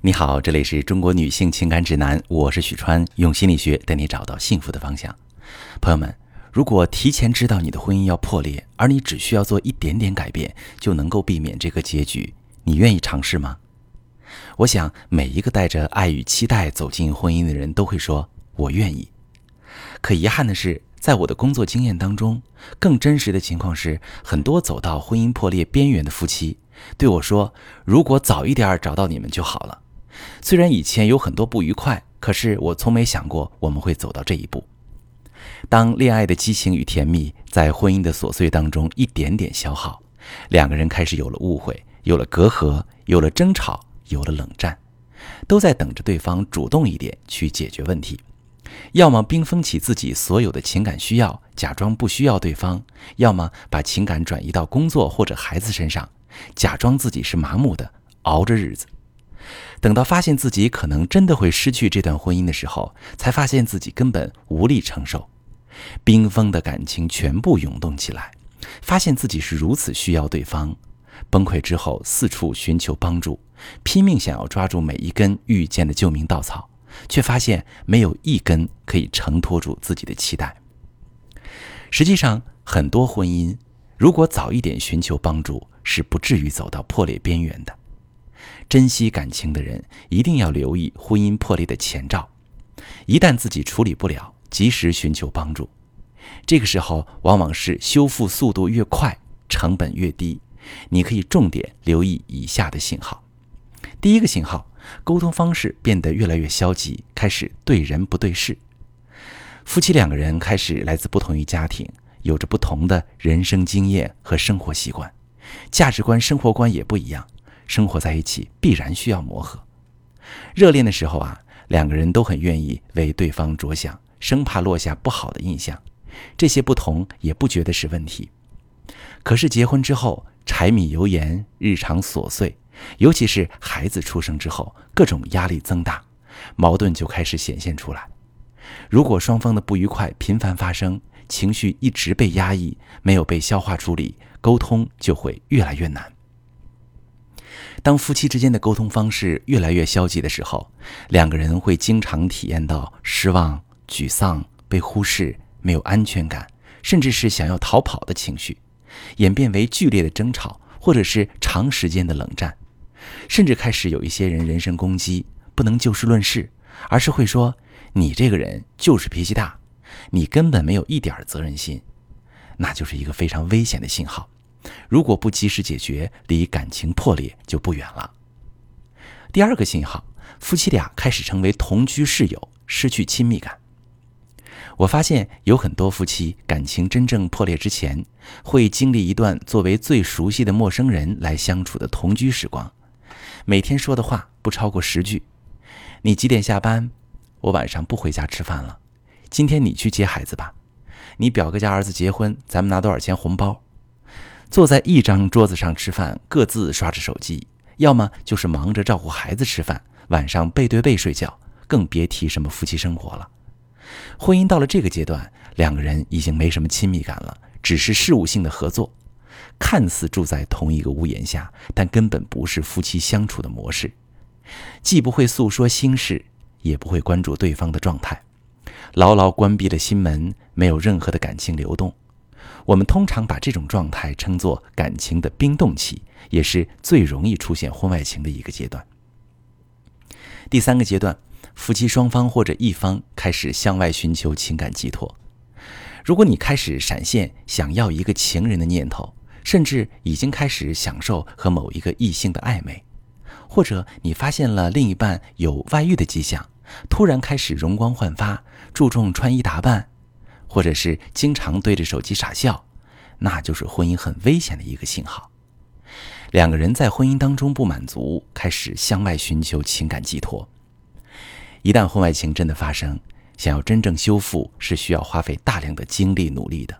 你好，这里是中国女性情感指南，我是许川，用心理学带你找到幸福的方向。朋友们，如果提前知道你的婚姻要破裂，而你只需要做一点点改变，就能够避免这个结局，你愿意尝试吗？我想，每一个带着爱与期待走进婚姻的人都会说“我愿意”。可遗憾的是，在我的工作经验当中，更真实的情况是，很多走到婚姻破裂边缘的夫妻对我说：“如果早一点找到你们就好了。”虽然以前有很多不愉快，可是我从没想过我们会走到这一步。当恋爱的激情与甜蜜在婚姻的琐碎当中一点点消耗，两个人开始有了误会，有了隔阂，有了争吵，有了冷战，都在等着对方主动一点去解决问题。要么冰封起自己所有的情感需要，假装不需要对方；要么把情感转移到工作或者孩子身上，假装自己是麻木的，熬着日子。等到发现自己可能真的会失去这段婚姻的时候，才发现自己根本无力承受，冰封的感情全部涌动起来，发现自己是如此需要对方，崩溃之后四处寻求帮助，拼命想要抓住每一根遇见的救命稻草，却发现没有一根可以承托住自己的期待。实际上，很多婚姻如果早一点寻求帮助，是不至于走到破裂边缘的。珍惜感情的人一定要留意婚姻破裂的前兆，一旦自己处理不了，及时寻求帮助。这个时候往往是修复速度越快，成本越低。你可以重点留意以下的信号：第一个信号，沟通方式变得越来越消极，开始对人不对事。夫妻两个人开始来自不同于家庭，有着不同的人生经验和生活习惯，价值观、生活观也不一样。生活在一起必然需要磨合。热恋的时候啊，两个人都很愿意为对方着想，生怕落下不好的印象。这些不同也不觉得是问题。可是结婚之后，柴米油盐、日常琐碎，尤其是孩子出生之后，各种压力增大，矛盾就开始显现出来。如果双方的不愉快频繁发生，情绪一直被压抑，没有被消化处理，沟通就会越来越难。当夫妻之间的沟通方式越来越消极的时候，两个人会经常体验到失望、沮丧、被忽视、没有安全感，甚至是想要逃跑的情绪，演变为剧烈的争吵，或者是长时间的冷战，甚至开始有一些人人身攻击，不能就事论事，而是会说：“你这个人就是脾气大，你根本没有一点责任心。”那就是一个非常危险的信号。如果不及时解决，离感情破裂就不远了。第二个信号，夫妻俩开始成为同居室友，失去亲密感。我发现有很多夫妻感情真正破裂之前，会经历一段作为最熟悉的陌生人来相处的同居时光，每天说的话不超过十句：“你几点下班？我晚上不回家吃饭了。今天你去接孩子吧。你表哥家儿子结婚，咱们拿多少钱红包？”坐在一张桌子上吃饭，各自刷着手机，要么就是忙着照顾孩子吃饭，晚上背对背睡觉，更别提什么夫妻生活了。婚姻到了这个阶段，两个人已经没什么亲密感了，只是事务性的合作，看似住在同一个屋檐下，但根本不是夫妻相处的模式。既不会诉说心事，也不会关注对方的状态，牢牢关闭了心门，没有任何的感情流动。我们通常把这种状态称作感情的冰冻期，也是最容易出现婚外情的一个阶段。第三个阶段，夫妻双方或者一方开始向外寻求情感寄托。如果你开始闪现想要一个情人的念头，甚至已经开始享受和某一个异性的暧昧，或者你发现了另一半有外遇的迹象，突然开始容光焕发，注重穿衣打扮。或者是经常对着手机傻笑，那就是婚姻很危险的一个信号。两个人在婚姻当中不满足，开始向外寻求情感寄托。一旦婚外情真的发生，想要真正修复是需要花费大量的精力努力的。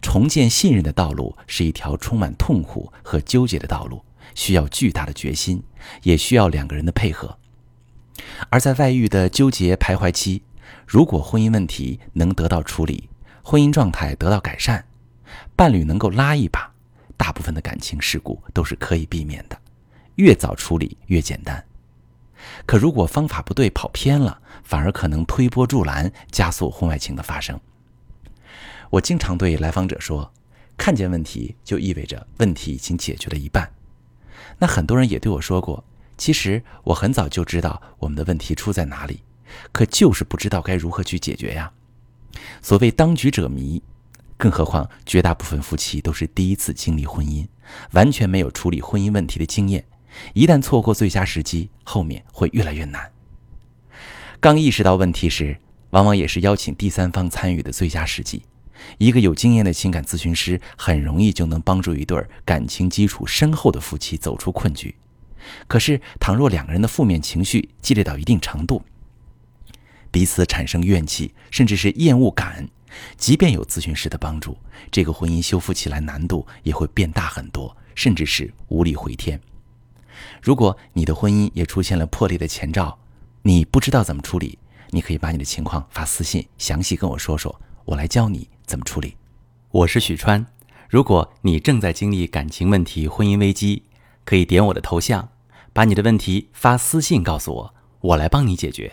重建信任的道路是一条充满痛苦和纠结的道路，需要巨大的决心，也需要两个人的配合。而在外遇的纠结徘徊期。如果婚姻问题能得到处理，婚姻状态得到改善，伴侣能够拉一把，大部分的感情事故都是可以避免的。越早处理越简单。可如果方法不对，跑偏了，反而可能推波助澜，加速婚外情的发生。我经常对来访者说，看见问题就意味着问题已经解决了一半。那很多人也对我说过，其实我很早就知道我们的问题出在哪里，可就是不知道该如何去解决呀。所谓当局者迷，更何况绝大部分夫妻都是第一次经历婚姻，完全没有处理婚姻问题的经验。一旦错过最佳时机，后面会越来越难。刚意识到问题时，往往也是邀请第三方参与的最佳时机。一个有经验的情感咨询师，很容易就能帮助一对感情基础深厚的夫妻走出困局。可是，倘若两个人的负面情绪积累到一定程度，彼此产生怨气，甚至是厌恶感，即便有咨询师的帮助，这个婚姻修复起来难度也会变大很多，甚至是无力回天。如果你的婚姻也出现了破裂的前兆，你不知道怎么处理，你可以把你的情况发私信，详细跟我说说，我来教你怎么处理。我是许川，如果你正在经历感情问题、婚姻危机，可以点我的头像，把你的问题发私信告诉我，我来帮你解决。